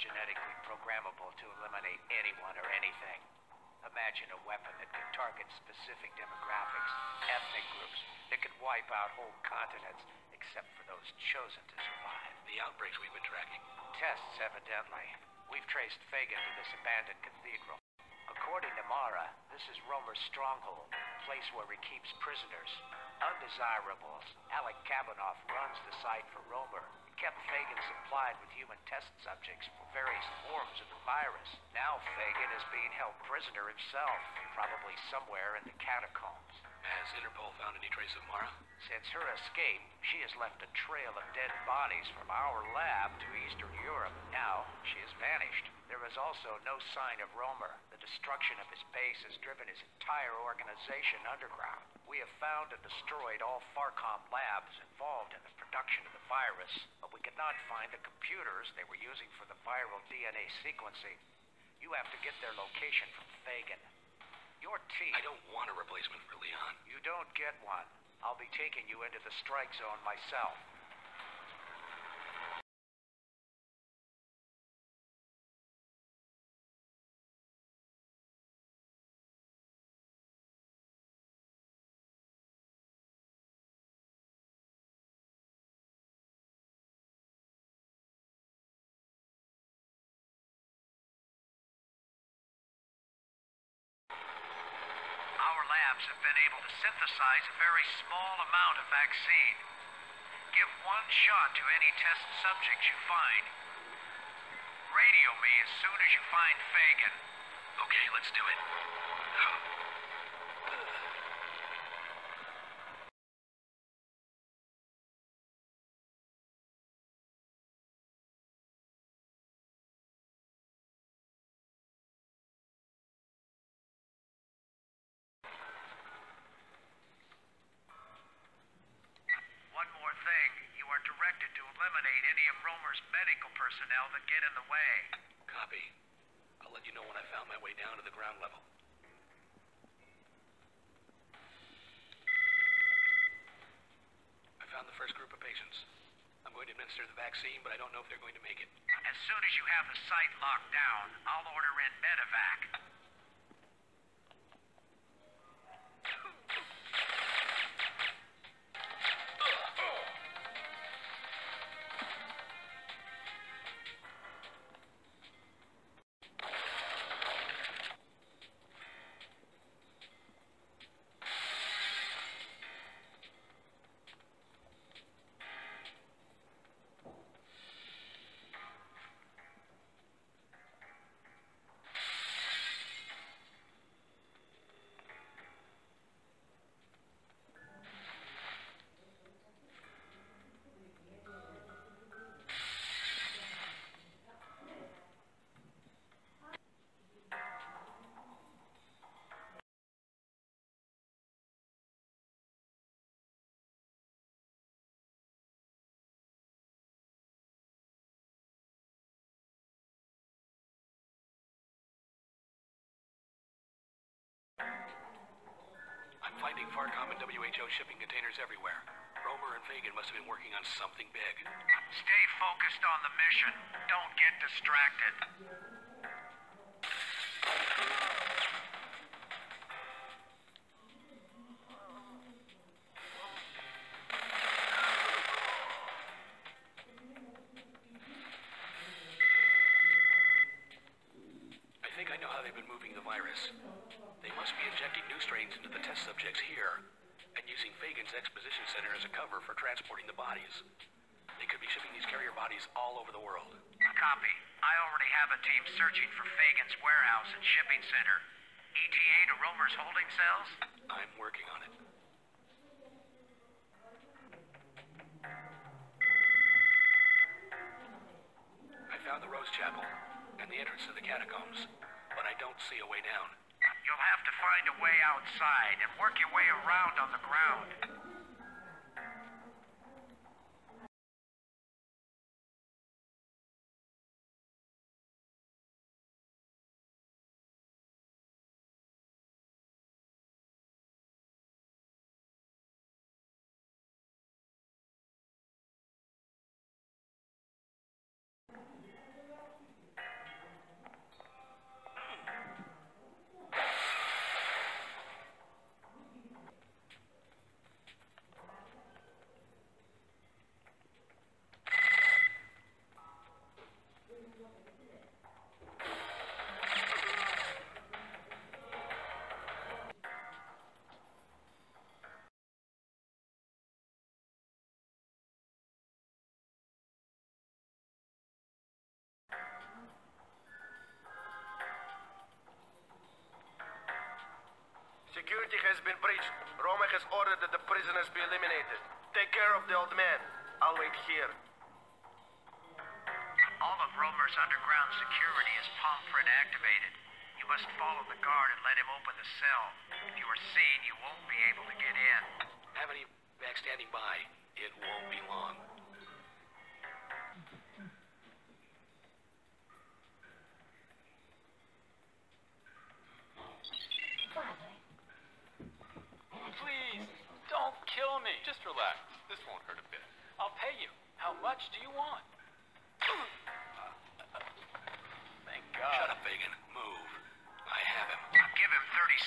genetically programmable to eliminate anyone or anything. Imagine a weapon that could target specific demographics, ethnic groups, that could wipe out whole continents, except for those chosen to survive. The outbreaks we've been tracking. Tests, evidently. We've traced Phagan to this abandoned cathedral. According to Mara, this is Rhoemer's stronghold, a place where he keeps prisoners. Undesirables. Alec Kabanoff runs the site for Rhoemer. Kept Phagan supplied with human test subjects for various forms of the virus. Now Fagan is being held prisoner himself, probably somewhere in the catacombs. Has Interpol found any trace of Mara? Since her escape, she has left a trail of dead bodies from our lab to Eastern Europe. Now, she has vanished. There is also no sign of Rhoemer. The destruction of his base has driven his entire organization underground. We have found and destroyed all Pharcom labs involved in the production of the virus, but we could not find the computers they were using for the viral DNA sequencing. You have to get their location from Phagan. Your team... I don't want a replacement for Lian. You don't get one. I'll be taking you into the strike zone myself. Labs have been able to synthesize a very small amount of vaccine. Give one shot to any test subjects you find. Radio me as soon as you find Phagan. Okay, let's do it. One more thing. You are directed to eliminate any of Rhoemer's medical personnel that get in the way. Copy. I'll let you know when I found my way down to the ground level. I found the first group of patients. I'm going to administer the vaccine, but I don't know if they're going to make it. As soon as you have the site locked down, I'll order in medevac. Pharcom and WHO shipping containers everywhere. Rhoemer and Phagan must have been working on something big. Stay focused on the mission. Don't get distracted. I think I know how they've been moving the virus. They must be injecting new strains into the test subjects here and using Phagan's exposition center as a cover for transporting the bodies. They could be shipping these carrier bodies all over the world. Copy. I already have a team searching for Phagan's warehouse and shipping center. ETA to Rhoemer's holding cells? I'm working on it. Find a way outside and work your way around on the ground. Been breached. Rhoemer has ordered that the prisoners be eliminated. Take care of the old man. I'll wait here. All of Rhoemer's underground security is palm print activated. You must follow the guard and let him open the cell. If you are seen, you won't be able to get in. Have any back standing by. It won't be long.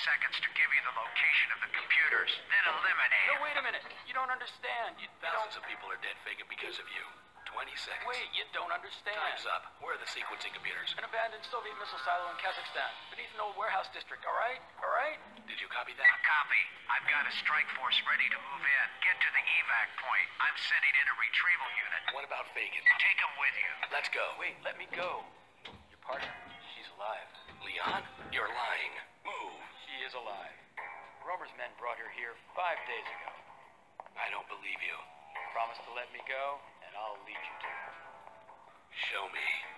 Seconds to give you the location of the computers, then eliminate No, wait a minute. You don't understand. You Thousands don't. of people are dead, Phagan, because of you. 20 seconds. Wait, you don't understand. Time's up. Where are the sequencing computers? An abandoned Soviet missile silo in Kazakhstan, beneath an old warehouse district. All right, all right. Did you copy that? Copy. I've got a strike force ready to move in. Get to the evac point. I'm sending in a retrieval unit. What about Phagan? Take him with you. Let's go. Wait, let me go. Your partner, she's alive. Lian, you're lying. Is alive. Rhoemer's men brought her here five days ago. I don't believe you. Promise to let me go, and I'll lead you to her. Show me.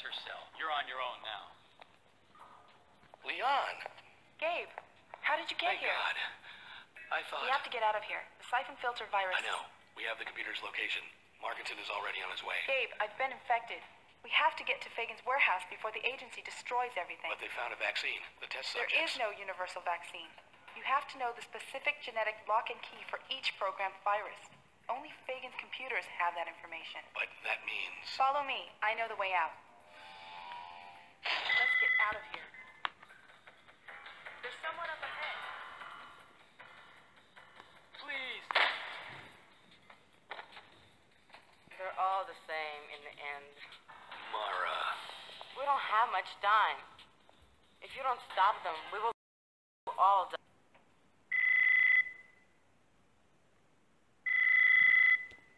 That's her cell. You're on your own now. Lian! Gabe, how did you get Thank here? God. I thought. We have to get out of here. The Syphon Filter virus. I know. We have the computer's location. Markinson is already on his way. Gabe, I've been infected. We have to get to Phagan's warehouse before the agency destroys everything. But they found a vaccine. The test There subjects. is no universal vaccine. You have to know the specific genetic lock and key for each programmed virus. Only Phagan's computers have that information. But that means. Follow me. I know the way out. Let's get out of here. There's someone up ahead. Please. They're all the same in the end. Mara. We don't have much time. If you don't stop them, we will all die.